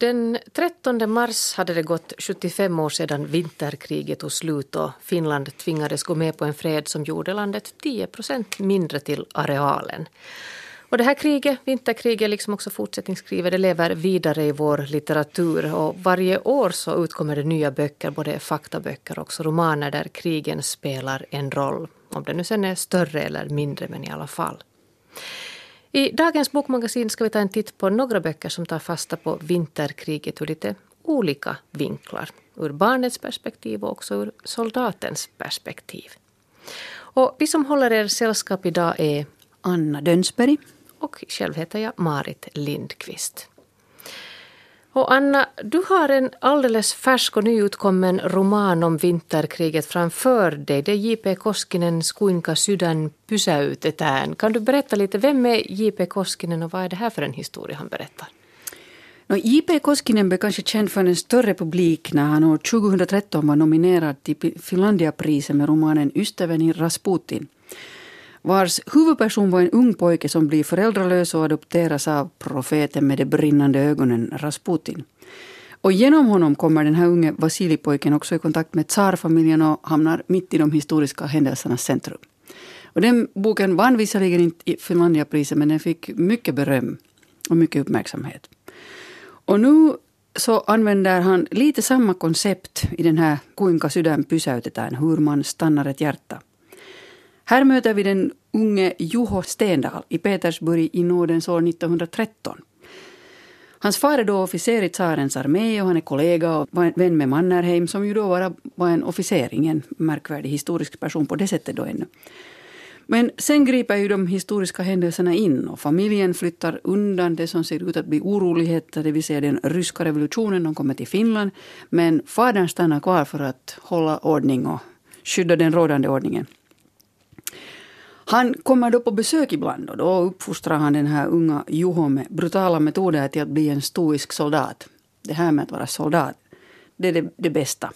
Den 13 mars hade det gått 75 år sedan vinterkriget tog slut och Finland tvingades gå med på en fred som gjorde landet 10 procent mindre till arealen. Och det här kriget, vinterkriget, liksom också fortsättningskriget, det lever vidare i vår litteratur. Och varje år så utkommer det nya böcker, både faktaböcker och också romaner där krigen spelar en roll. Om det nu sen är större eller mindre, men i alla fall. I dagens bokmagasin ska vi ta en titt på några böcker som tar fasta på vinterkriget ur lite olika vinklar. Ur barnets perspektiv och också ur soldatens perspektiv. Och vi som håller er sällskap idag är Anna Dönsberg och själv heter jag Marit Lindqvist. Och Anna, du har en alldeles färsk och nyutkommen roman om vinterkriget framför dig. Det är J.P. Koskinens Kuinka sydän pysäytetään. Kan du berätta lite, vem är J.P. Koskinen och vad är det här för en historia han berättar? No, J.P. Koskinen blev kanske känd för en större publik när han år 2013 var nominerad till Finlandiapriset med romanen Ystäveni Rasputin vars huvudperson var en ung pojke som blir föräldralös och adopteras av profeten med de brinnande ögonen Rasputin. Och genom honom kommer den här unge Vasilipojken också i kontakt med tsarfamiljen och hamnar mitt i de historiska händelsernas centrum. Och den boken vann visserligen inte Finlandiapriset men den fick mycket beröm och mycket uppmärksamhet. Och nu så använder han lite samma koncept i den här Kuinka sydän pysäytetään, hur man stannar ett hjärta. Här möter vi den unge Juho Stendal i Petersburg i nådens år 1913. Hans far är då officer i tsarens armé och han är kollega och vän med Mannerheim som ju då var, var en officer, ingen märkvärdig historisk person på det sättet då ännu. Men sen griper ju de historiska händelserna in och familjen flyttar undan det som ser ut att bli oroligheter, det vill säga den ryska revolutionen. De kommer till Finland. Men fadern stannar kvar för att hålla ordning och skydda den rådande ordningen. Han kommer då på besök ibland och då uppfostrar han den här unga Juho med brutala metoder till att bli en stoisk soldat. Det här med att vara soldat, det är det, det bästa.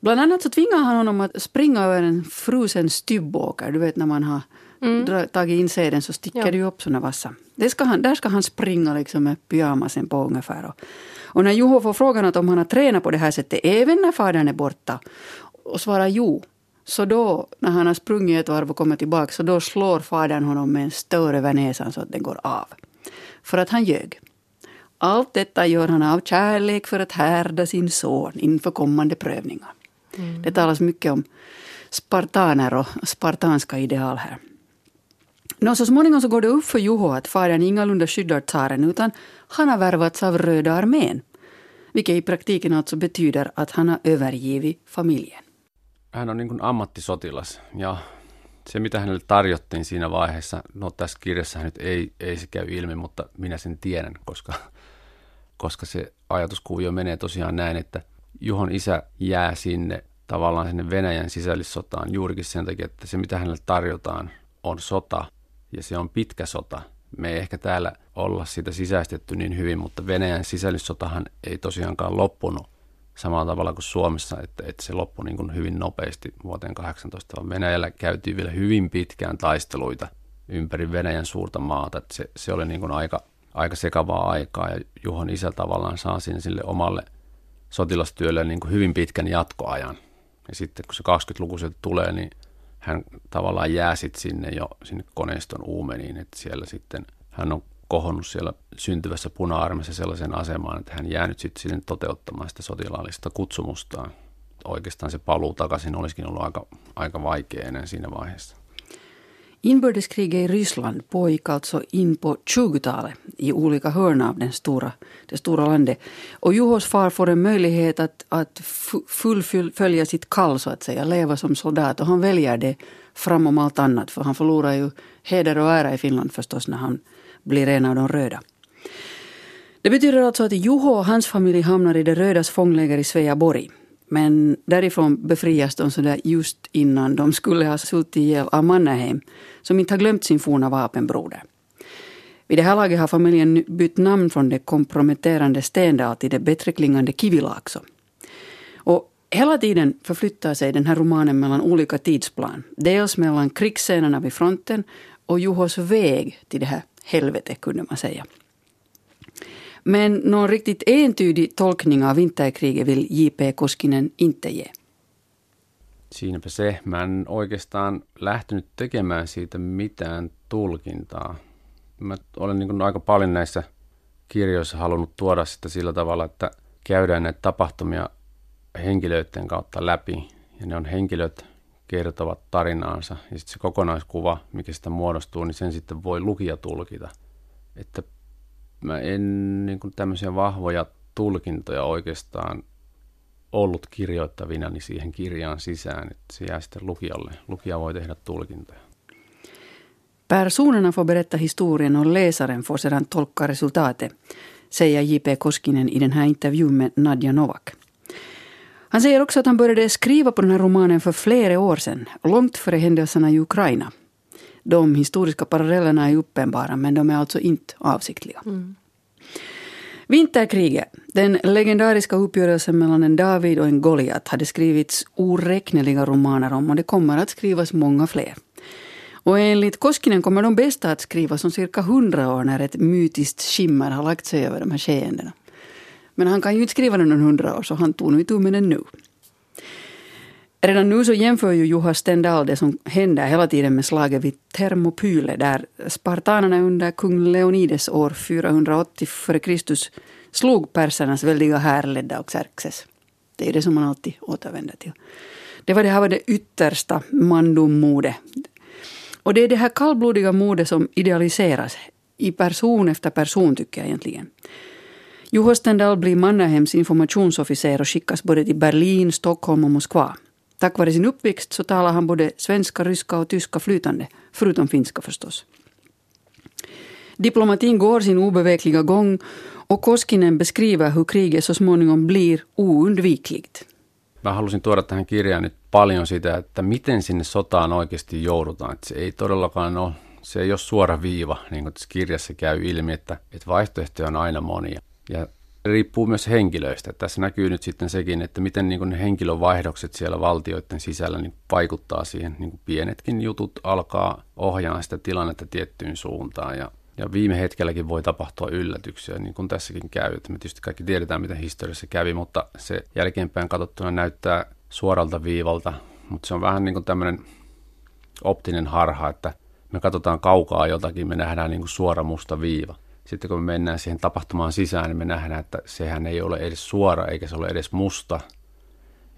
Bland annat så tvingar han honom att springa över en frusen stubbåker. Du vet när man har mm. tagit in seden så sticker ja. det ju upp såna vassa. Det ska han, där ska han springa liksom med pyjamasen på ungefär. Och, och när Juho får frågan att om han har tränat på det här sättet även när fadern är borta och svarar jo, så då, när han har sprungit ett varv och kommit tillbaka, så då slår fadern honom med en stör över näsan så att den går av. För att han ljög. Allt detta gör han av kärlek för att härda sin son inför kommande prövningar. Mm. Det talas mycket om spartaner och spartanska ideal här. Nå, så småningom så går det upp för Juho att fadern ingalunda skyddar tsaren utan han har värvats av Röda armén. Vilket i praktiken alltså betyder att han har övergivit familjen hän on niin kuin ammattisotilas ja se, mitä hänelle tarjottiin siinä vaiheessa, no tässä kirjassa nyt ei, ei se käy ilmi, mutta minä sen tiedän, koska, koska se ajatuskuvio menee tosiaan näin, että Juhon isä jää sinne tavallaan sinne Venäjän sisällissotaan juurikin sen takia, että se mitä hänelle tarjotaan on sota ja se on pitkä sota. Me ei ehkä täällä olla sitä sisäistetty niin hyvin, mutta Venäjän sisällissotahan ei tosiaankaan loppunut samalla tavalla kuin Suomessa, että, että se loppui niin kuin hyvin nopeasti vuoteen 18. Venäjällä käytiin vielä hyvin pitkään taisteluita ympäri Venäjän suurta maata. Että se, se oli niin kuin aika, aika sekavaa aikaa ja Juhon isä tavallaan saa sinne sille omalle sotilastyölle niin kuin hyvin pitkän jatkoajan. Ja sitten kun se 20-luku tulee, niin hän tavallaan jää sitten sinne jo sinne koneiston uumeniin, että siellä sitten hän on kohonnut siellä syntyvässä puna-armeessa sellaisen asemaan, että hän jäänyt sitten sinne toteuttamaan sitä sotilaallista kutsumustaan. Oikeastaan se paluu takaisin olisikin ollut aika, aika vaikea ennen siinä vaiheessa. Inbördeskriget i Ryssland pågick alltså in på 20-talet i olika hörn av den stora, det stora landet. Och Juhos far får en möjlighet att, att fullfölja sitt kall, så att säga, leva som soldat. Och han väljer det framom allt annat, för han förlorar ju heder och ära i Finland förstås när han blir en av de röda. Det betyder alltså att Juho och hans familj hamnar i de rödas fångläger i Sveaborg. Men därifrån befrias de sådär just innan de skulle ha suttit ihjäl av Mannerheim, som inte har glömt sin forna vapenbroder. Vid det här laget har familjen bytt namn från det komprometterande Stendal till det bättre klingande Kivilaakso. Och hela tiden förflyttar sig den här romanen mellan olika tidsplan. Dels mellan krigsscenerna vid fronten och Juhos väg till det här helvete kunde man säga. Men någon riktigt entydig tolkning av vinterkriget vill J.P. Koskinen inte ge. Siinäpä se. Mä en oikeastaan lähtenyt tekemään siitä mitään tulkintaa. Mä olen niin aika paljon näissä kirjoissa halunnut tuoda sitä sillä tavalla, että käydään näitä tapahtumia henkilöiden kautta läpi. Ja ne on henkilöt kertovat tarinaansa. Ja sitten se kokonaiskuva, mikä sitä muodostuu, niin sen sitten voi lukija tulkita. Että mä en niin kuin tämmöisiä vahvoja tulkintoja oikeastaan ollut kirjoittavina niin siihen kirjaan sisään, että se jää sitten lukijalle. Lukija voi tehdä tulkintoja. Personerna får berätta historien och läsaren får sedan tolka resultatet, säger J.P. Koskinen i den här intervjun med Nadja Novak. Han säger också att han började skriva på den här romanen för flera år sedan, långt före händelserna i Ukraina. De historiska parallellerna är uppenbara, men de är alltså inte avsiktliga. Mm. Vinterkriget, den legendariska uppgörelsen mellan en David och en Goliat, hade skrivits oräkneliga romaner om och det kommer att skrivas många fler. Och enligt Koskinen kommer de bästa att skrivas om cirka hundra år när ett mytiskt skimmer har lagt sig över de här skeendena. Men han kan ju inte skriva den om hundra år, så han tog nu itu med den nu. Redan nu så jämför ju Juha Stendal det som händer hela tiden med slaget vid Thermopyle där spartanerna under kung Leonides år 480 f.Kr. slog persernas väldiga härledda och Xerxes. Det är det som man alltid återvänder till. Det var det här var det yttersta mandommodet. Och det är det här kallblodiga modet som idealiseras i person efter person tycker jag egentligen. Juho Stendal blir Mannerheims informationsofficer och skickas både till Berlin, Stockholm och Moskva. Tack vare sin uppväxt så talar han både svenska, ryska och tyska flytande, förutom finska förstås. Diplomatin går sin obevekliga gång och Koskinen beskriver hur kriget så småningom blir oundvikligt. Mä halusin tuoda tähän kirjaan nyt paljon sitä, että miten sinne sotaan oikeasti joudutaan. Että se ei todellakaan ole, se ei ole suora viiva, niin kuin tässä kirjassa käy ilmi, että, että vaihtoehtoja on aina monia. Ja riippuu myös henkilöistä. Tässä näkyy nyt sitten sekin, että miten niin ne henkilövaihdokset siellä valtioiden sisällä niin vaikuttaa siihen. Niin pienetkin jutut alkaa ohjaa sitä tilannetta tiettyyn suuntaan ja, ja viime hetkelläkin voi tapahtua yllätyksiä, niin kuin tässäkin käy. Että me tietysti kaikki tiedetään, mitä historiassa kävi, mutta se jälkeenpäin katsottuna näyttää suoralta viivalta, mutta se on vähän niin kuin tämmöinen optinen harha, että me katsotaan kaukaa jotakin, me nähdään niin kuin suora musta viiva sitten kun me mennään siihen tapahtumaan sisään, niin me nähdään, että sehän ei ole edes suora eikä se ole edes musta.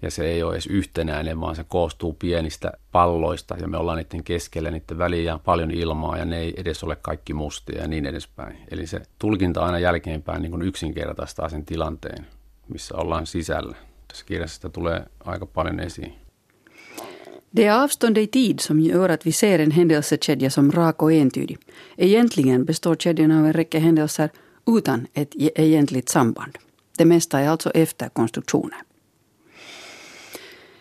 Ja se ei ole edes yhtenäinen, vaan se koostuu pienistä palloista ja me ollaan niiden keskellä, niiden väliä paljon ilmaa ja ne ei edes ole kaikki mustia ja niin edespäin. Eli se tulkinta aina jälkeenpäin niin kuin yksinkertaistaa sen tilanteen, missä ollaan sisällä. Tässä kirjassa sitä tulee aika paljon esiin. Det är avståndet i tid som gör att vi ser en händelsekedja som rak och entydig. Egentligen består kedjan av en räcka händelser utan ett e- egentligt samband. Det mesta är alltså efterkonstruktioner.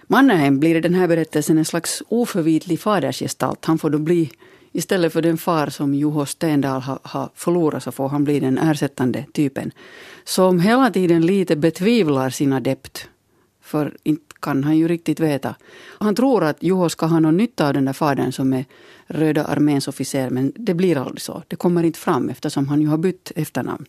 Mannerheim blir i den här berättelsen en slags oförvitlig fadersgestalt. Han får då bli, istället för den far som Juho Stendal har, har förlorat, så får han bli den ersättande typen. Som hela tiden lite betvivlar sin adept. För inte kan han ju riktigt veta. Han tror att Juho ska ha någon nytta av den där fadern som är Röda arméns officer, men det blir aldrig så. Det kommer inte fram eftersom han ju har bytt efternamn.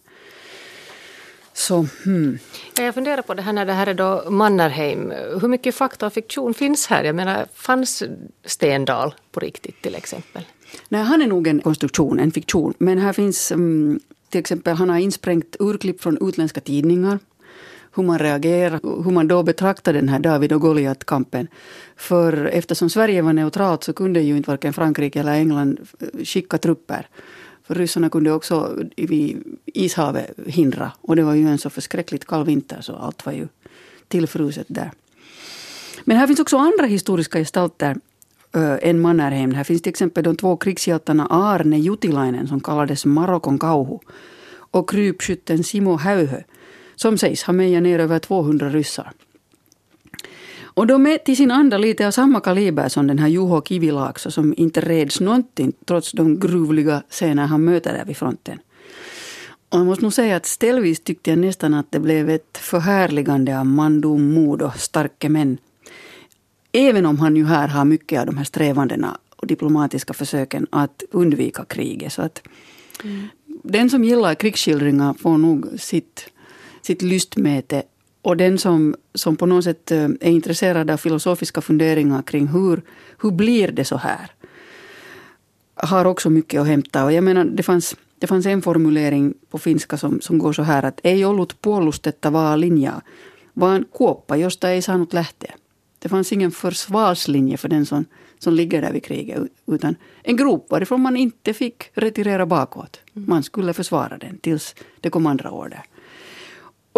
Så, hmm. Jag funderar på det här när det här är då Mannerheim. Hur mycket fakta och fiktion finns här? Jag menar, fanns Stendal på riktigt till exempel? Nej, han är nog en konstruktion, en fiktion. Men här finns um, till exempel, han har insprängt urklipp från utländska tidningar hur man reagerar, hur man då betraktar den här David och Goliat-kampen. För eftersom Sverige var neutralt så kunde ju inte varken Frankrike eller England eh, skicka trupper. För ryssarna kunde också vid ishavet hindra. Och det var ju en så förskräckligt kall vinter så allt var ju tillfruset där. Men här finns också andra historiska gestalter äh, än Mannerheim. Här finns till exempel de två krigshjältarna Arne Jutilainen som kallades Marokon Kauhu och krypskytten Simo Häyhö som sägs ha mejat ner över 200 ryssar. Och de är till sin anda lite av samma kaliber som den här Juho Kivilaakso som inte reds någonting trots de gruvliga scener han möter där vid fronten. Och jag måste nog säga att ställvis tyckte jag nästan att det blev ett förhärligande av mandom, mod och starka män. Även om han ju här har mycket av de här strävandena och diplomatiska försöken att undvika kriget. Så att mm. den som gillar krigsskildringar får nog sitt, sitt lystmäte och den som, som på något sätt eh, är intresserad av filosofiska funderingar kring hur, hur blir det så här? Har också mycket att hämta. Och jag menar, det fanns, det fanns en formulering på finska som, som går så här att ei ollut puolustettavaa linjaa, vaan kuoppa, josta ei saanut lähteä. Det fanns ingen försvarslinje för den som, som ligger där vid kriget, utan en grop varifrån man inte fick retirera bakåt. Man skulle försvara den tills det kom andra order.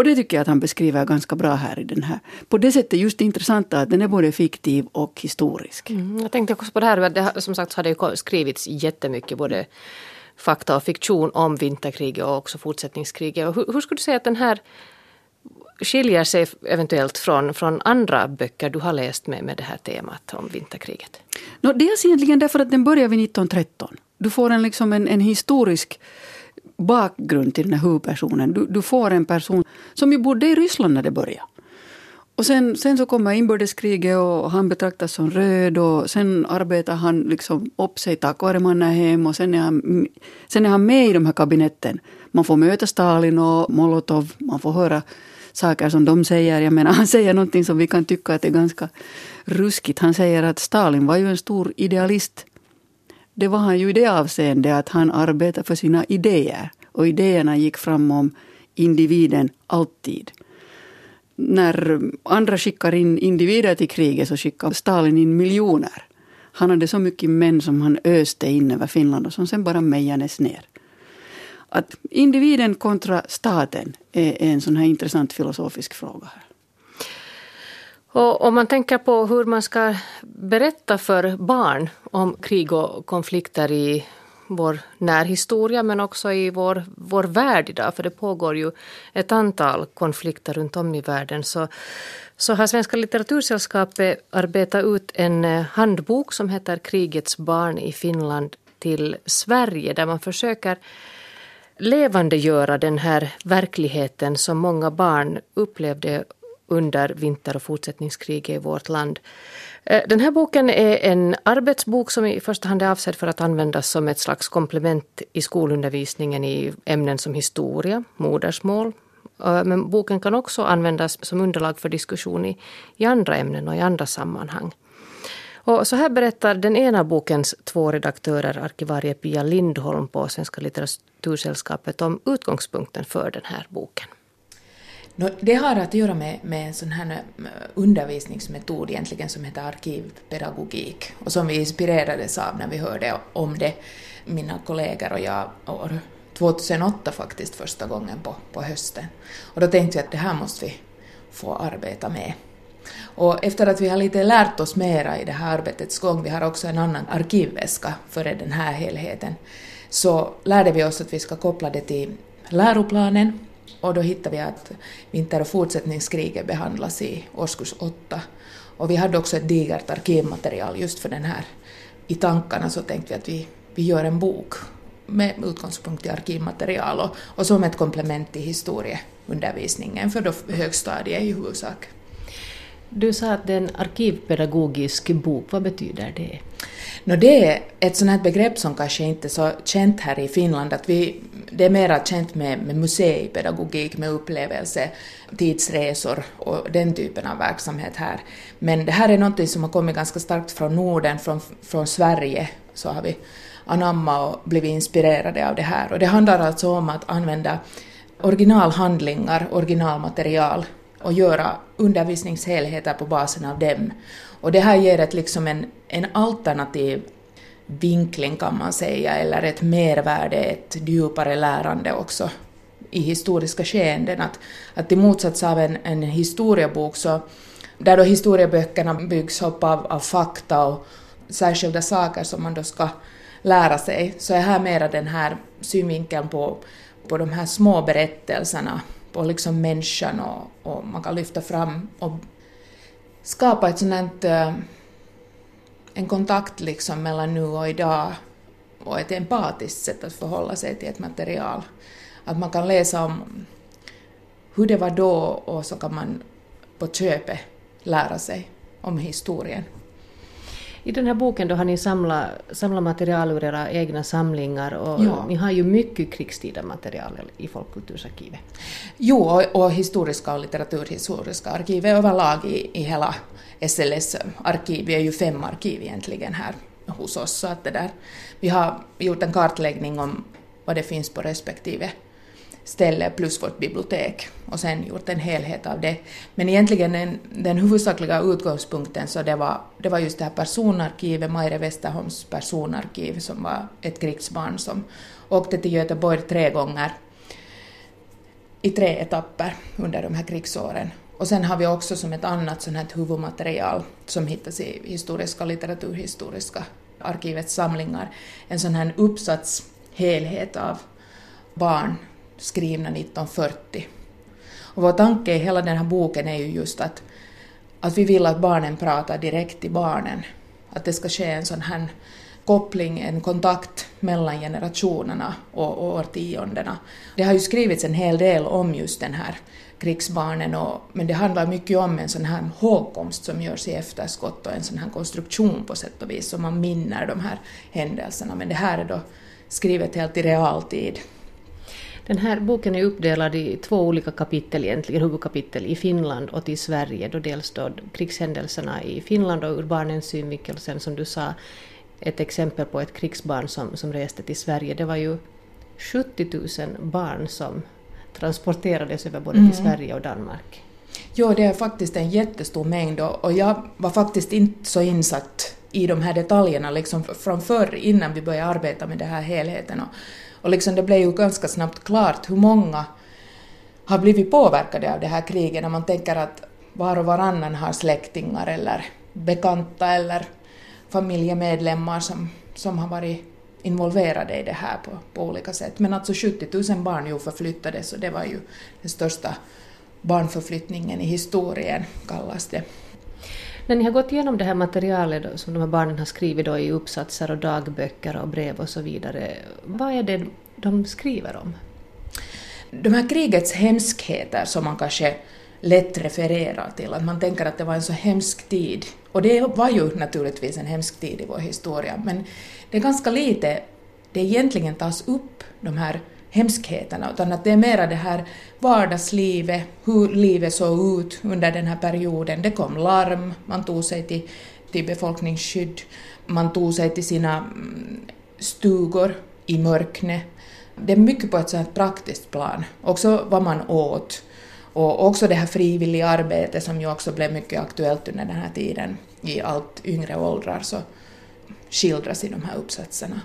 Och det tycker jag att han beskriver ganska bra här i den här. På det sättet just det intressanta att den är både fiktiv och historisk. Mm, jag tänkte också på det här, det, som sagt så har det skrivits jättemycket både fakta och fiktion om vinterkriget och också fortsättningskriget. Hur, hur skulle du säga att den här skiljer sig eventuellt från, från andra böcker du har läst med, med det här temat om vinterkriget? No, dels egentligen därför att den börjar vid 1913. Du får en, liksom en, en historisk bakgrund till den här huvudpersonen. Du, du får en person som ju bodde i Ryssland när det började. Och sen, sen så kommer inbördeskriget och han betraktas som röd och sen arbetar han liksom upp sig tack vare Mannerheim och sen är, han, sen är han med i de här kabinetten. Man får möta Stalin och Molotov, man får höra saker som de säger. Jag menar, han säger någonting som vi kan tycka att är ganska ruskigt. Han säger att Stalin var ju en stor idealist. Det var han ju i det avseendet att han arbetade för sina idéer. Och idéerna gick fram om individen alltid. När andra skickar in individer till kriget så skickar Stalin in miljoner. Han hade så mycket män som han öste in över Finland och som sen bara mejades ner. Att individen kontra staten är en sån här intressant filosofisk fråga. här. Och om man tänker på hur man ska berätta för barn om krig och konflikter i vår närhistoria men också i vår, vår värld idag, för det pågår ju ett antal konflikter runt om i världen, så, så har Svenska litteratursällskapet arbetat ut en eh, handbok som heter Krigets barn i Finland till Sverige, där man försöker levandegöra den här verkligheten som många barn upplevde under vinter och fortsättningskriget i vårt land. Eh, den här boken är en arbetsbok som i första hand är avsedd för att användas som ett slags komplement i skolundervisningen i ämnen som historia, modersmål. Eh, men boken kan också användas som underlag för diskussion i, i andra ämnen och i andra sammanhang. Och så här berättar den ena bokens två redaktörer, arkivarie Pia Lindholm på Svenska litteratursällskapet, om utgångspunkten för den här boken. No, det har att göra med, med en sån här eh, undervisningsmetod egentligen som heter arkivpedagogik och som vi inspirerades av när vi hörde om det, mina kollegor och jag, år 2008 faktiskt första gången på, på hösten. Och då tänkte vi att det här måste vi få arbeta med. Och efter att vi har lite lärt oss mera i det här arbetets gång, vi har också en annan arkivväska före den här helheten, så lärde vi oss att vi ska koppla det till läroplanen och då hittade vi att vinter och fortsättningskriget behandlas i årskurs 8. Och vi hade också ett digert arkivmaterial just för den här. I tankarna så tänkte vi att vi, vi gör en bok med utgångspunkt i arkivmaterial och, och som ett komplement till historieundervisningen för då högstadiet i huvudsak. Du sa att det är en arkivpedagogisk bok, vad betyder det? No, det är ett sånt här begrepp som kanske inte är så känt här i Finland, att vi, det är mera känt med, med museipedagogik, med upplevelse, tidsresor och den typen av verksamhet här. Men det här är något som har kommit ganska starkt från Norden, från, från Sverige, så har vi anammat och blivit inspirerade av det här. Och det handlar alltså om att använda originalhandlingar, originalmaterial och göra undervisningshelheter på basen av dem. Och det här ger ett, liksom en, en alternativ vinkling kan man säga, eller ett mervärde, ett djupare lärande också i historiska skeenden. Att, att i motsats av en, en historiebok så där då historieböckerna byggs upp av, av fakta och särskilda saker som man då ska lära sig, så är här mera den här synvinkeln på, på de här små berättelserna på liksom människan och, och man kan lyfta fram och skapa ett sånt här, eh, en kontakt liksom mellan nu och idag och ett empatiskt sätt att förhålla sig till ett material. Att man kan läsa om hur det var då och så kan man på köpet lära sig om historien. I den här boken då har ni samlat, samlat material ur era egna samlingar och Ja. ni har ju mycket krigstida material i Folkkultursarkivet. Jo, och, historiska och litteraturhistoriska arkivet överlag i, i hela SLS arkiv. Vi är ju fem arkiv egentligen här hos oss. Så att det där, vi har gjort en kartläggning om vad det finns på respektive ställe plus vårt bibliotek och sen gjort en helhet av det. Men egentligen den, den huvudsakliga utgångspunkten så det var, det var just det här personarkivet, Maire Westerholms personarkiv som var ett krigsbarn som åkte till Göteborg tre gånger i tre etapper under de här krigsåren. Och sen har vi också som ett annat sånt här huvudmaterial som hittas i historiska och litteraturhistoriska arkivets samlingar, en sån här uppsatshelhet av barn skrivna 1940. Och vår tanke i hela den här boken är ju just att, att vi vill att barnen pratar direkt till barnen. Att det ska ske en sån här koppling, en kontakt mellan generationerna och, och årtiondena. Det har ju skrivits en hel del om just den här krigsbarnen, och, men det handlar mycket om en sån här hågkomst som görs i efterskott och en sån här konstruktion på sätt och vis, så man minner de här händelserna. Men det här är då skrivet helt i realtid. Den här boken är uppdelad i två olika kapitel egentligen, huvudkapitel i Finland och till Sverige, då dels då krigshändelserna i Finland och ur barnens synvinkel, sen som du sa ett exempel på ett krigsbarn som, som reste till Sverige. Det var ju 70 000 barn som transporterades över både till Sverige och Danmark. Jo, det är faktiskt en jättestor mängd och, och jag var faktiskt inte så insatt i de här detaljerna liksom från förr, innan vi började arbeta med den här helheten. Och, och liksom det blev ju ganska snabbt klart hur många har blivit påverkade av det här kriget när man tänker att var och varannan har släktingar eller bekanta eller familjemedlemmar som, som har varit involverade i det här på, på olika sätt. Men alltså 70 000 barn ju förflyttades och det var ju den största barnförflyttningen i historien, kallas det. När ni har gått igenom det här materialet då, som de här barnen har skrivit då i uppsatser och dagböcker och brev och så vidare, vad är det de skriver om? De här krigets hemskheter som man kanske lätt refererar till, att man tänker att det var en så hemsk tid. Och det var ju naturligtvis en hemsk tid i vår historia, men det är ganska lite det egentligen tas upp, de här hemskheterna, utan att det är mera det här vardagslivet, hur livet såg ut under den här perioden. Det kom larm, man tog sig till, till befolkningsskydd, man tog sig till sina mm, stugor i mörknet. Det är mycket på ett sådant praktiskt plan. Också vad man åt. Och också det här frivilliga arbetet som ju också blev mycket aktuellt under den här tiden i allt yngre åldrar så skildras i de här uppsatserna.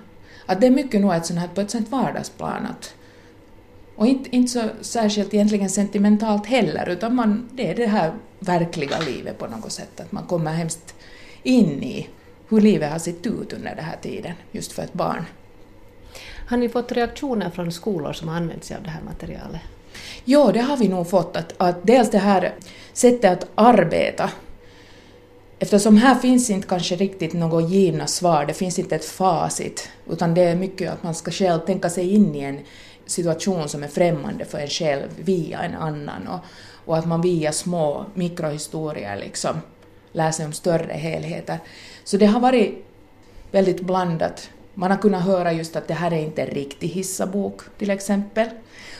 Att det är mycket nog ett sånt här, på ett sånt vardagsplan att, och inte, inte så särskilt egentligen sentimentalt heller utan man, det är det här verkliga livet på något sätt, att man kommer hemskt in i hur livet har sett ut under den här tiden just för ett barn. Har ni fått reaktioner från skolor som har använt sig av det här materialet? Jo, det har vi nog fått. Att, att dels det här sättet att arbeta. Eftersom här finns inte kanske riktigt något givna svar, det finns inte ett facit, utan det är mycket att man ska själv tänka sig in i en situation som är främmande för en själv via en annan och, och att man via små mikrohistorier liksom lär sig om större helheter. Så det har varit väldigt blandat. Man har kunnat höra just att det här är inte en riktig hissabok till exempel.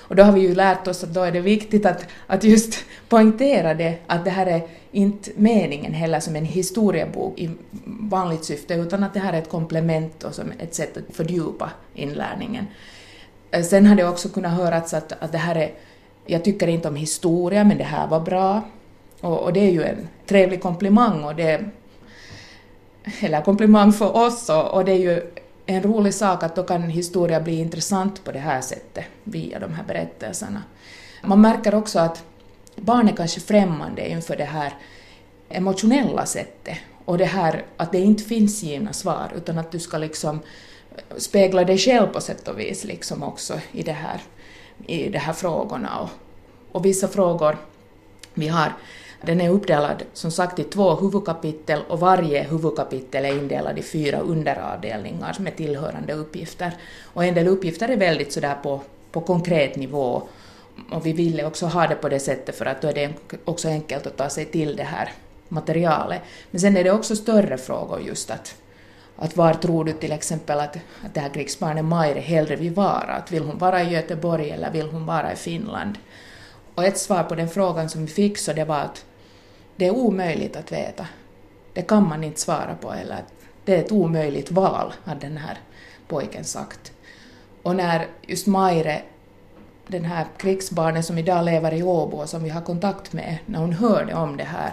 Och då har vi ju lärt oss att då är det viktigt att, att just poängtera det, att det här är inte meningen heller som en historiebok i vanligt syfte, utan att det här är ett komplement och som ett sätt att fördjupa inlärningen. Eh, sen har det också kunnat höras att, att det här är, jag tycker inte om historia, men det här var bra. Och, och det är ju en trevlig komplimang, och det, eller komplimang för oss, och, och det är ju en rolig sak att då kan historia bli intressant på det här sättet via de här berättelserna. Man märker också att barn är kanske främmande inför det här emotionella sättet och det här att det inte finns givna svar utan att du ska liksom spegla dig själv på sätt och vis liksom också i de här, i de här frågorna. Och, och vissa frågor vi har den är uppdelad som sagt i två huvudkapitel och varje huvudkapitel är indelad i fyra underavdelningar med tillhörande uppgifter. Och en del uppgifter är väldigt sådär på, på konkret nivå och vi ville också ha det på det sättet för att då är det också enkelt att ta sig till det här materialet. Men sen är det också större frågor just att, att var tror du till exempel att, att det här krigsbarnet Maire hellre vill vara? Att vill hon vara i Göteborg eller vill hon vara i Finland? Och ett svar på den frågan som vi fick så det var att det är omöjligt att veta. Det kan man inte svara på eller det är ett omöjligt val, hade den här pojken sagt. Och när just Maire, den här krigsbarnen som idag lever i Åbo och som vi har kontakt med, när hon hörde om det här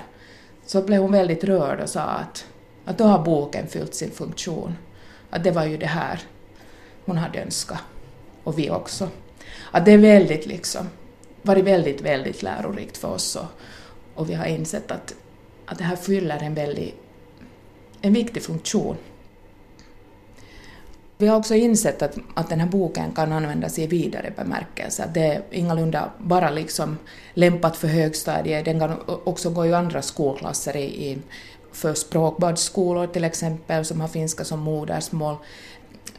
så blev hon väldigt rörd och sa att, att då har boken fyllt sin funktion. Att det var ju det här hon hade önskat. Och vi också. Att det är väldigt liksom, varit väldigt, väldigt lärorikt för oss och, och vi har insett att, att det här fyller en väldigt en viktig funktion. Vi har också insett att, att den här boken kan användas i vidare bemärkelse. Det är ingalunda bara liksom lämpat för högstadiet, den kan också gå i andra skolklasser i, i för språkbadsskolor till exempel som har finska som modersmål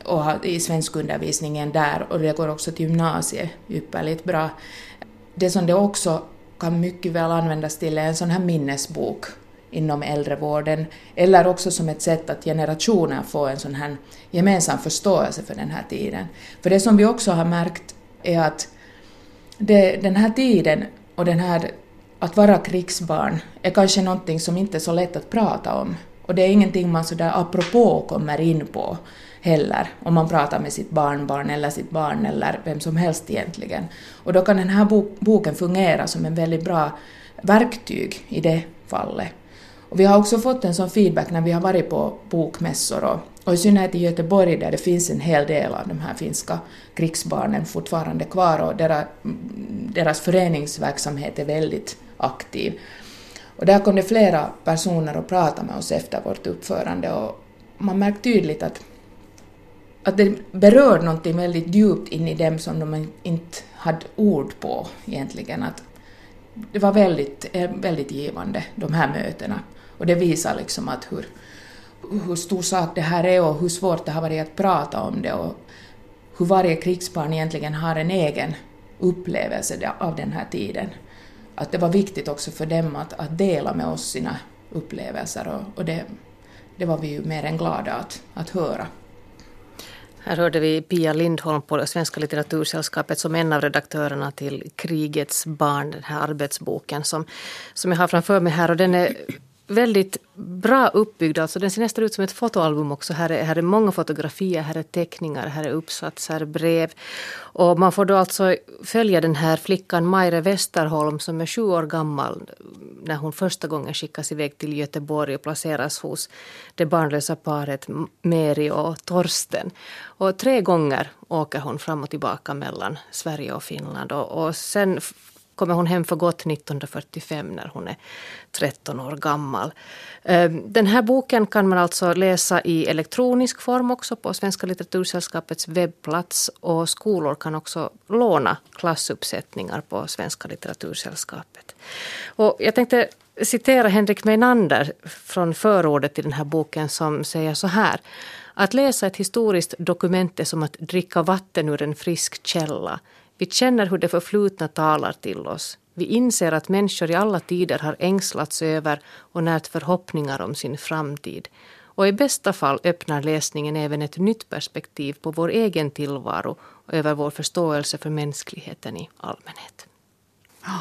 och i svenskundervisningen där och det går också till gymnasiet ypperligt bra. Det som det också kan mycket väl användas till är en sån här minnesbok inom äldrevården, eller också som ett sätt att generationer får en sån här gemensam förståelse för den här tiden. För det som vi också har märkt är att det, den här tiden och den här att vara krigsbarn är kanske någonting som inte är så lätt att prata om. Och det är ingenting man sådär apropå kommer in på heller, om man pratar med sitt barnbarn eller sitt barn eller vem som helst egentligen. Och då kan den här boken fungera som en väldigt bra verktyg i det fallet. Och vi har också fått en sån feedback när vi har varit på bokmässor och, och i synnerhet i Göteborg där det finns en hel del av de här finska krigsbarnen fortfarande kvar och deras, deras föreningsverksamhet är väldigt aktiv. Och där kom det flera personer och pratade med oss efter vårt uppförande och man märkte tydligt att, att det berör någonting väldigt djupt in i dem som de inte hade ord på egentligen. Att det var väldigt, eh, väldigt givande, de här mötena. Och det visar liksom att hur, hur stor sak det här är och hur svårt det har varit att prata om det och hur varje krigsbarn egentligen har en egen upplevelse av den här tiden. Att det var viktigt också för dem att, att dela med oss sina upplevelser och, och det, det var vi ju mer än glada att, att höra. Här hörde vi Pia Lindholm på Svenska litteratursällskapet som en av redaktörerna till Krigets barn, den här arbetsboken som, som jag har framför mig här. Och den är väldigt bra uppbyggd. Alltså den ser nästan ut som ett fotoalbum också. Här är, här är många fotografier, här är teckningar, här är uppsatser, brev. Och man får då alltså följa den här flickan Maire Westerholm som är sju år gammal när hon första gången skickas iväg till Göteborg och placeras hos det barnlösa paret Meri och Torsten. Och tre gånger åker hon fram och tillbaka mellan Sverige och Finland. Och, och sen kommer hon hem för gott 1945 när hon är 13 år gammal. Eh, den här boken kan man alltså läsa i elektronisk form också på Svenska litteratursällskapets webbplats och skolor kan också låna klassuppsättningar på Svenska litteratursällskapet. Och jag tänkte citera Henrik Meinander från förordet till den här boken som säger så här. Att läsa ett historiskt dokument är som att dricka vatten ur en frisk källa. Vi känner hur det förflutna talar till oss. Vi inser att människor i alla tider har ängslats över och närt förhoppningar om sin framtid. Och i bästa fall öppnar läsningen även ett nytt perspektiv på vår egen tillvaro och över vår förståelse för mänskligheten i allmänhet. Ja.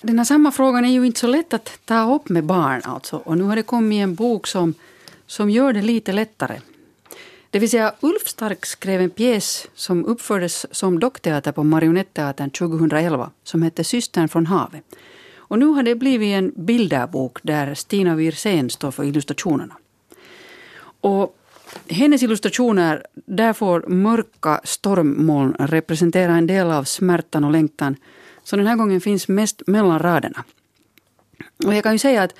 Den här samma frågan är ju inte så lätt att ta upp med barn. Alltså. Och nu har det kommit en bok som, som gör det lite lättare. Det vill säga Ulf Stark skrev en pjäs som uppfördes som dockteater på Marionetteatern 2011 som hette Systern från havet. Och nu har det blivit en bilderbok där Stina Wirsén står för illustrationerna. Och hennes illustrationer, där får mörka stormmoln representera en del av smärtan och längtan. Så den här gången finns mest mellan raderna. Och jag kan ju säga att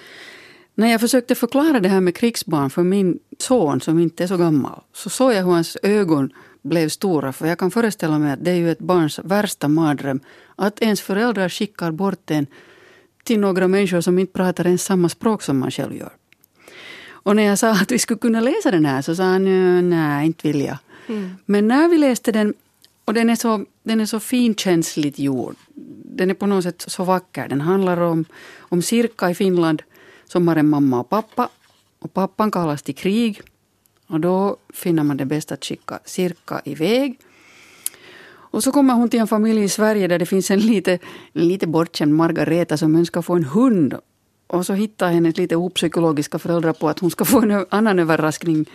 när jag försökte förklara det här med krigsbarn för min son som inte är så gammal så såg jag hur hans ögon blev stora. För jag kan föreställa mig att det är ju ett barns värsta mardröm att ens föräldrar skickar bort en till några människor som inte pratar ens samma språk som man själv gör. Och när jag sa att vi skulle kunna läsa den här så sa han nej, inte vill jag. Mm. Men när vi läste den, och den är så, den är så finkänsligt gjord. Den är på något sätt så vacker. Den handlar om, om Sirka i Finland som har en mamma och pappa. Och pappan kallas till krig. Och då finner man det bäst att skicka cirka iväg. Och så kommer hon till en familj i Sverige där det finns en lite, lite bortkänd Margareta som önskar få en hund. Och så hittar hennes lite opsykologiska föräldrar på att hon ska få en annan överraskning.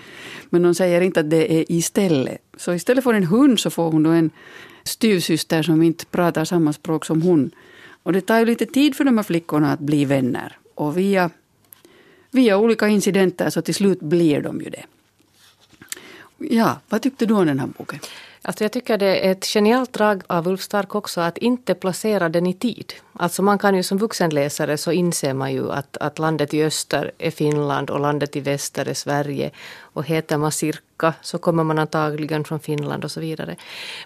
Men de säger inte att det är istället. Så istället för en hund så får hon då en styvsyster som inte pratar samma språk som hon. Och det tar ju lite tid för de här flickorna att bli vänner. Och via, via olika incidenter så till slut blir de ju det. Ja, vad tyckte du om den här boken? Alltså jag tycker det är ett genialt drag av Ulf Stark också att inte placera den i tid. Alltså man kan ju som vuxenläsare så inser man ju att, att landet i öster är Finland och landet i väster är Sverige. Och heter man vecka så kommer man antagligen från Finland och så vidare.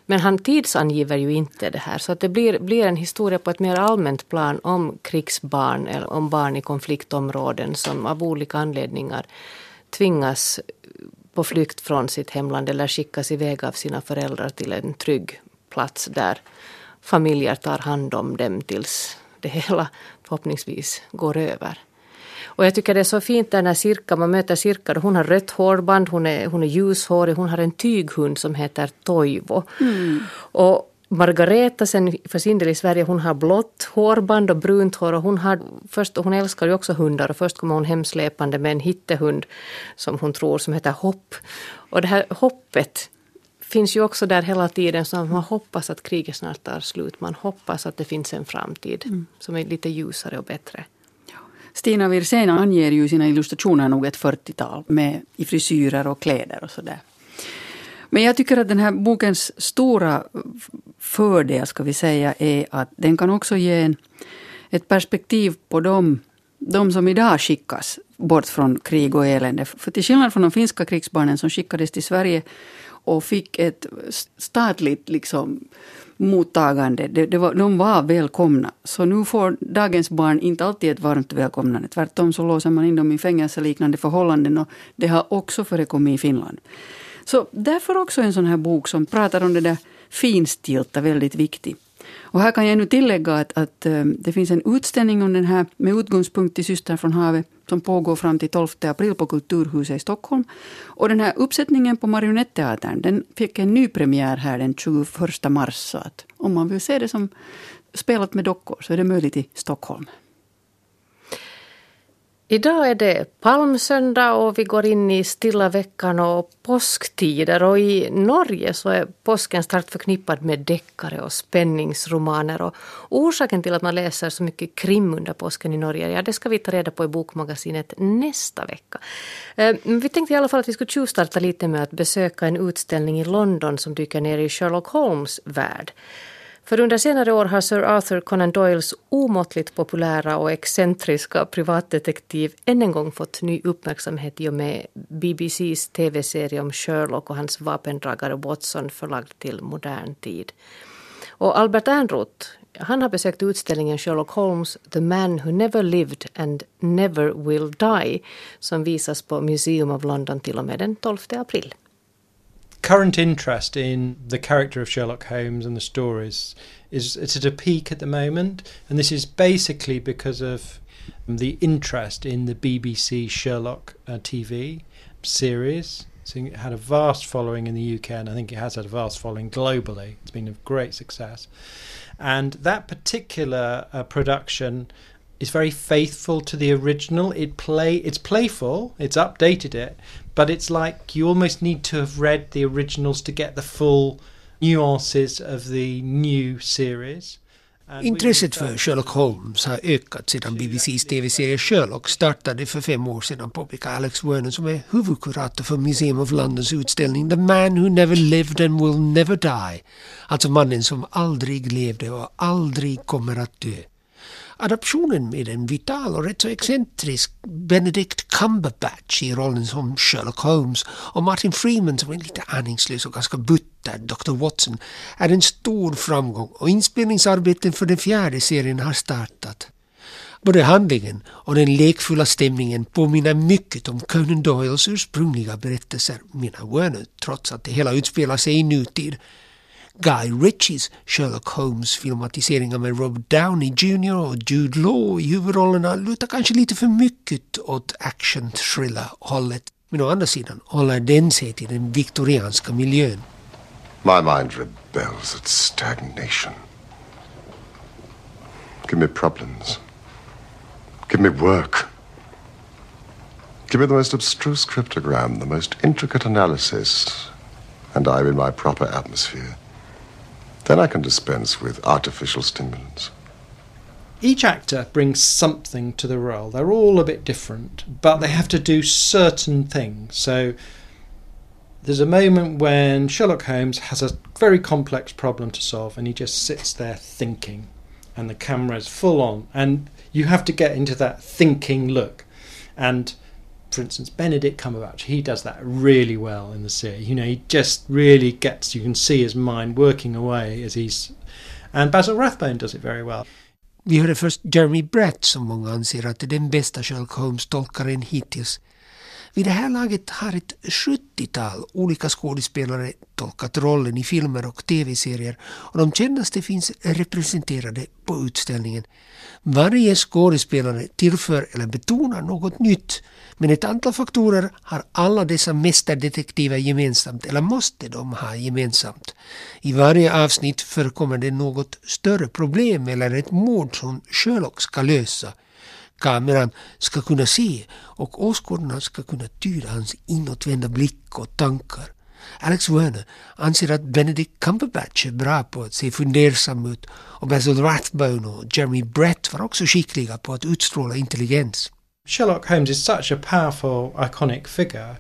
Men han tidsangiver ju inte det här så att det blir, blir en historia på ett mer allmänt plan om krigsbarn eller om barn i konfliktområden som av olika anledningar tvingas på flykt från sitt hemland eller skickas iväg av sina föräldrar till en trygg plats där familjer tar hand om dem tills det hela förhoppningsvis går över. Och jag tycker det är så fint där när Sirka, man möter Sirka, hon har rött hårband, hon är, hon är ljushårig, hon har en tyghund som heter Toivo. Mm. Och Margareta sen för sin del i Sverige, hon har blått hårband och brunt hår och hon, har, först, hon älskar ju också hundar och först kommer hon hemsläpande med en hittehund som hon tror som heter Hopp. Och det här hoppet finns ju också där hela tiden så man hoppas att kriget snart tar slut. Man hoppas att det finns en framtid mm. som är lite ljusare och bättre. Stina Wirsén anger ju i sina illustrationer nog ett 40-tal med i frisyrer och kläder och sådär. Men jag tycker att den här bokens stora fördel, ska vi säga, är att den kan också ge en, ett perspektiv på dem, de som idag skickas bort från krig och elände. För till skillnad från de finska krigsbarnen som skickades till Sverige och fick ett statligt liksom, mottagande. Det, det var, de var välkomna. Så nu får dagens barn inte alltid ett varmt välkomnande. Tvärtom så låser man in dem i fängelseliknande förhållanden och det har också förekommit i Finland. Så därför också en sån här bok som pratar om det där finstilta väldigt viktig. Och här kan jag nu tillägga att, att eh, det finns en utställning om den här med utgångspunkt i Syster från havet som pågår fram till 12 april på Kulturhuset i Stockholm. Och den här uppsättningen på Marionetteatern den fick en ny premiär här den 21 mars. Så att om man vill se det som spelat med dockor så är det möjligt i Stockholm. Idag är det palmsöndag och vi går in i stilla veckan och påsktider och i Norge så är påsken starkt förknippad med deckare och spänningsromaner och orsaken till att man läser så mycket krim under påsken i Norge, ja det ska vi ta reda på i Bokmagasinet nästa vecka. Eh, vi tänkte i alla fall att vi skulle tjuvstarta lite med att besöka en utställning i London som dyker ner i Sherlock Holmes värld. För under senare år har Sir Arthur Conan Doyles omåttligt populära och excentriska privatdetektiv än en gång fått ny uppmärksamhet i och med BBCs tv-serie om Sherlock och hans vapendragare Watson förlagd till modern tid. Och Albert Ernroth han har besökt utställningen Sherlock Holmes, The Man Who Never Lived and Never Will Die som visas på Museum of London till och med den 12 april. Current interest in the character of Sherlock Holmes and the stories is it's at a peak at the moment, and this is basically because of the interest in the BBC Sherlock uh, TV series. So it had a vast following in the UK, and I think it has had a vast following globally. It's been a great success, and that particular uh, production is very faithful to the original. It play it's playful. It's updated it, but it's like you almost need to have read the originals to get the full nuances of the new series. Intresset för Sherlock Holmes har ökat sedan BBCs tv-serie Sherlock startade för fem år sedan, påpekar Alex Werner som är huvudkurator för Museum of Londons utställning The Man Who Never Lived and Will Never Die. Alltså mannen som aldrig levde och aldrig kommer att dö. Adaptionen med en vital och rätt så excentrisk Benedict Cumberbatch i rollen som Sherlock Holmes och Martin Freeman som är lite aningslös och ganska butter Dr. Watson är en stor framgång och inspelningsarbetet för den fjärde serien har startat. Både handlingen och den lekfulla stämningen påminner mycket om Conan Doyles ursprungliga berättelser, menar Werner, trots att det hela utspelar sig i nutid. Guy Ritchies Sherlock Holmes-filmatiseringar med Rob Downey Jr och Jude Law i huvudrollerna lutar kanske lite för mycket åt action-thriller-hållet. Men å andra sidan håller den sig till den viktorianska miljön. My mind rebels at stagnation. Give me problems. Give me work. Give me the most abstruse cryptogram, the most intricate analysis, and I'm in my proper atmosphere. Then I can dispense with artificial stimulants. Each actor brings something to the role. They're all a bit different, but they have to do certain things. So there's a moment when Sherlock Holmes has a very complex problem to solve and he just sits there thinking and the camera is full on and you have to get into that thinking look and for instance benedict cumberbatch he does that really well in the series you know he just really gets you can see his mind working away as he's and basil rathbone does it very well Vi hörde först Jeremy Brett som många anser att är den bästa Sherlock Holmes-tolkaren hittills. Vid det här laget har ett 70-tal olika skådespelare tolkat rollen i filmer och tv-serier och de kändaste finns representerade på utställningen. Varje skådespelare tillför eller betonar något nytt men ett antal faktorer har alla dessa mästerdetektiver gemensamt eller måste de ha gemensamt. I varje avsnitt förekommer det något större problem eller ett mord som Sherlock ska lösa kameran ska kunna se och åskådarna ska kunna tyda hans inåtvända blick och tankar. Alex Werner anser att Benedict Cumberbatch är bra på att se fundersam ut och Basil Rathbone och Jeremy Brett var också skickliga på att utstråla intelligens. Sherlock Holmes is such a powerful, iconic figure.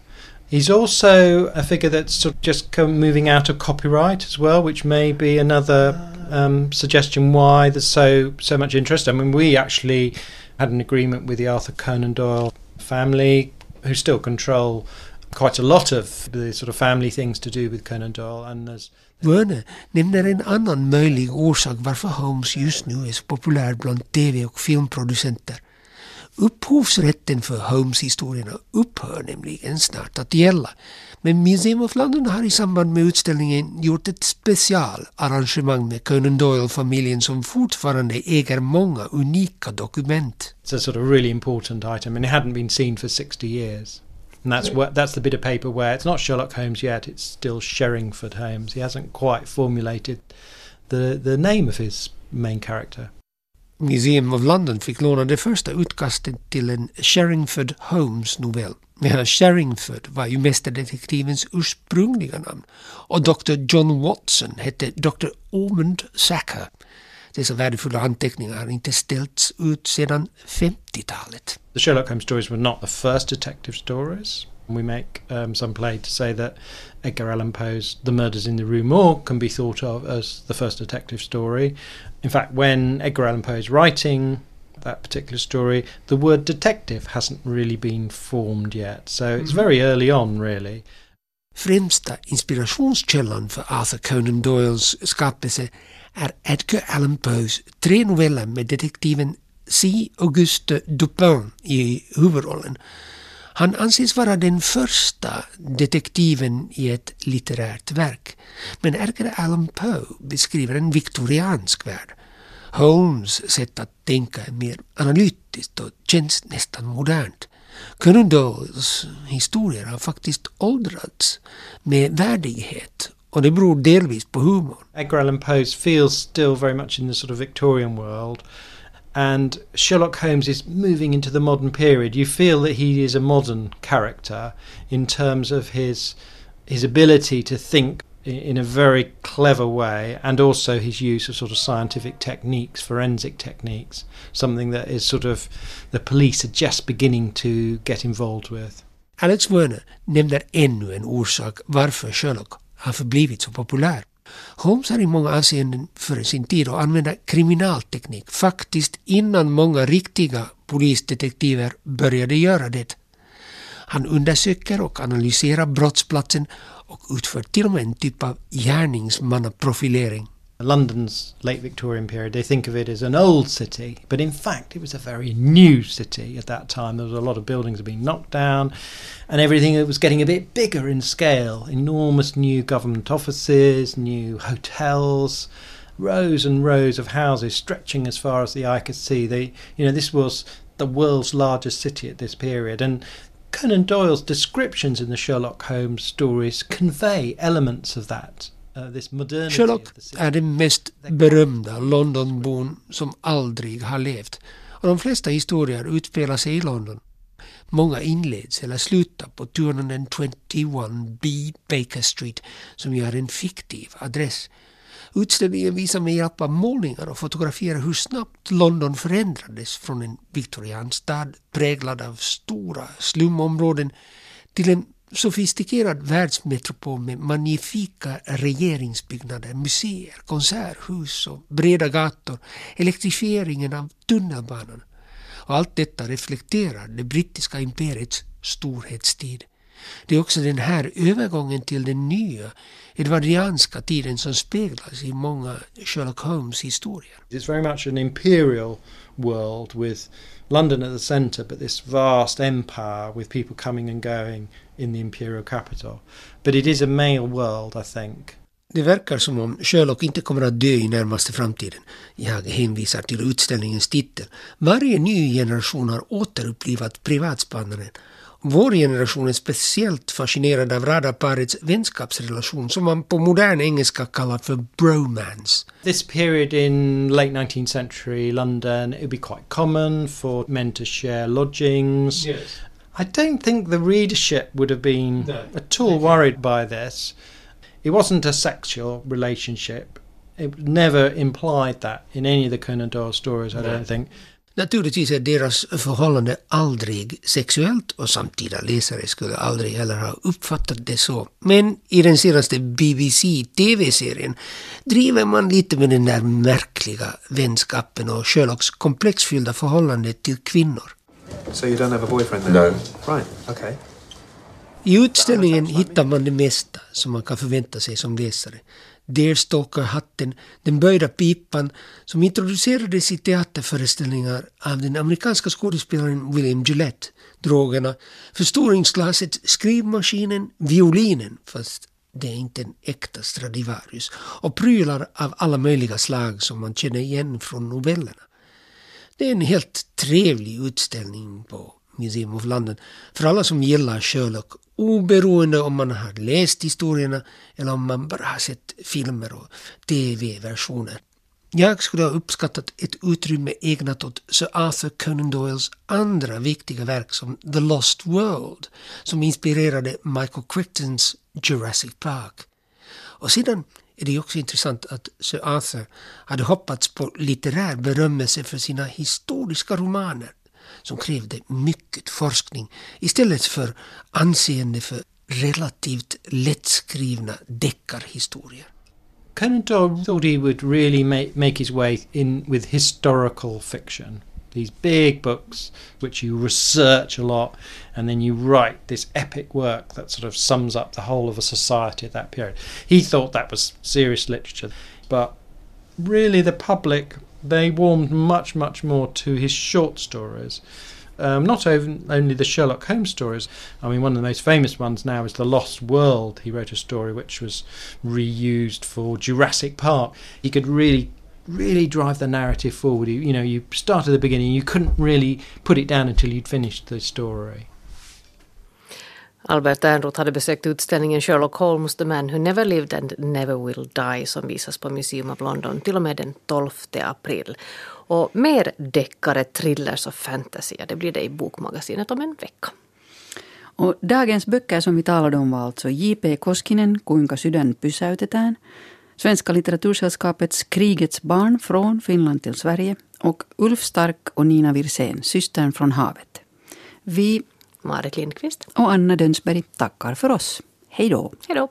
He's also a figure that's sort of just moving out of copyright as well, which may be another um, suggestion why there's so so much interest. I mean, we actually had an agreement with the Arthur Conan Doyle family, who still control quite a lot of the sort of family things to do with Conan Doyle. And there's Werner nämner en annan möjlig orsak varför Holmes just nu är så populär bland tv och filmproducenter. Upphovsrätten för Holmes-historierna upphör nämligen snart att gälla. Men Museum of London har i samband med utställningen gjort ett specialarrangemang med Conan Doyle-familjen som fortfarande äger många unika dokument. It's a sort of really important item and it hadn't been seen for 60 years. And that's what that's the bit of paper where it's not Sherlock Holmes yet, it's still Sherringford Holmes. He hasn't quite formulated the the name of his main character. Museum of London fick låna det första utkastet till en Sherringford Holmes-novell. Medan Sherringford var ju mästerdetektivens ursprungliga namn. Och Dr. John Watson hette Dr. Ormond Sacker. Dessa värdefulla anteckningar har inte ställts ut sedan 50-talet. The Sherlock Holmes stories were not the first detective stories. We make um, some play to say that Edgar Allan Poe's The Murders in the Rue Morgue can be thought of as the first detective story. In fact, when Edgar Allan Poe is writing that particular story, the word detective hasn't really been formed yet. So it's mm-hmm. very early on, really. Främsta inspirationskällan för Arthur Conan Doyles skapelse är er Edgar Allan Poes tre noveller med detektiven C. Auguste Dupin i huvudrollen. Han anses vara den första detektiven i ett litterärt verk. Men Edgar Allan Poe beskriver en viktoriansk värld. Holmes sätt att tänka är mer analytiskt och känns nästan modernt. Conan Doyles historier har faktiskt åldrats med värdighet och det beror delvis på humorn. Edgar Allan Poes feels still very much in the sort of Victorian world. And Sherlock Holmes is moving into the modern period. You feel that he is a modern character in terms of his his ability to think in a very clever way and also his use of sort of scientific techniques, forensic techniques, something that is sort of the police are just beginning to get involved with. Alex Werner nämner ännu en orsak varför Sherlock har förblivit så populär. Holmes har i många avseenden före sin tid att använda kriminalteknik faktiskt innan många riktiga polisdetektiver började göra det. Han undersöker och analyserar brottsplatsen och utför till och med en typ av gärningsmannaprofilering. London's late Victorian period, they think of it as an old city, but in fact, it was a very new city at that time. There was a lot of buildings being knocked down, and everything was getting a bit bigger in scale. Enormous new government offices, new hotels, rows and rows of houses stretching as far as the eye could see. They, you know, this was the world's largest city at this period, and Conan Doyle's descriptions in the Sherlock Holmes stories convey elements of that. Modernity Sherlock är den mest berömda Londonbon som aldrig har levt. Och de flesta historier utspelar sig i London. Många inleds eller slutar på 221B Baker Street som ju är en fiktiv adress. Utställningen visar med hjälp av målningar och fotograferar hur snabbt London förändrades från en viktorianstad präglad av stora slumområden till en sofistikerad världsmetropol med magnifika regeringsbyggnader, museer, konserthus och breda gator, elektrifieringen av tunnelbanan. Och allt detta reflekterar det brittiska imperiets storhetstid. Det är också den här övergången till den nya edvardianska tiden som speglas i många Sherlock Holmes historier. It's very much an imperial world with London at the centre, but this vast empire with people coming and going in the imperial capital. But it is a male world, I think. Det verkar som om Sherlock inte kommer att dö i närmaste framtiden. Jag hänvisar till utställningens titel. Varje ny generation har återupplivat privatspanaren. Vår generation är speciellt fascinerad av radarparets vänskapsrelation som man på modern engelska kallar för bromance. This period in late 19th century London, it would be quite common for men to share lodgings. I don't think the readership would have been No. at all worried by this. It wasn't a sexual relationship. It never implied that in any of the Conan Doyle stories, I don't think. Naturligtvis är deras förhållande aldrig sexuellt och samtida läsare skulle aldrig heller ha uppfattat det så. Men i den senaste BBC TV-serien driver man lite med den där märkliga vänskapen och Sherlocks komplexfyllda förhållande till kvinnor. So you don't have a boyfriend then? No. Right, okay. I utställningen hittar man det mesta som man kan förvänta sig som läsare. Deerstalker-hatten, den böjda pipan som introducerades i teaterföreställningar av den amerikanska skådespelaren William Gillette, drogerna, förstoringsglaset, skrivmaskinen, violinen, fast det är inte en äkta Stradivarius, och prylar av alla möjliga slag som man känner igen från novellerna. Det är en helt trevlig utställning på Museum of London för alla som gillar Sherlock oberoende om man har läst historierna eller om man bara har sett filmer och tv-versioner. Jag skulle ha uppskattat ett utrymme ägnat åt Sir Arthur Conan Doyles andra viktiga verk som The Lost World som inspirerade Michael Crichtons Jurassic Park. Och sedan är det också intressant att Sir Arthur hade hoppats på litterär berömmelse för sina historiska romaner som krävde mycket forskning istället för anseende för relativt lättskrivna deckarhistorier. Conan Doyle thought he would really make, make his way in with historical fiction. These big books, which you research a lot, and then you write this epic work that sort of sums up the whole of a society at that period. He thought that was serious literature, but really the public they warmed much, much more to his short stories. Um, not even, only the Sherlock Holmes stories. I mean, one of the most famous ones now is The Lost World. He wrote a story which was reused for Jurassic Park. He could really, really drive the narrative forward. You, you know, you start at the beginning, you couldn't really put it down until you'd finished the story. Albert Ernroth hade besökt utställningen Sherlock Holmes, The Man Who Never Lived and Never Will Die som visas på Museum of London till och med den 12 april. Och mer deckare, thrillers och fantasy, det blir det i Bokmagasinet om en vecka. Och dagens böcker som vi talade om var alltså J.P. Koskinen, Kuinka sydän pysäytetään, Svenska litteratursällskapets Krigets barn från Finland till Sverige och Ulf Stark och Nina Wirsén, Systern från havet. Vi Marit Lindqvist, och Anna Dönsberg tackar för oss. Hej då! hej då!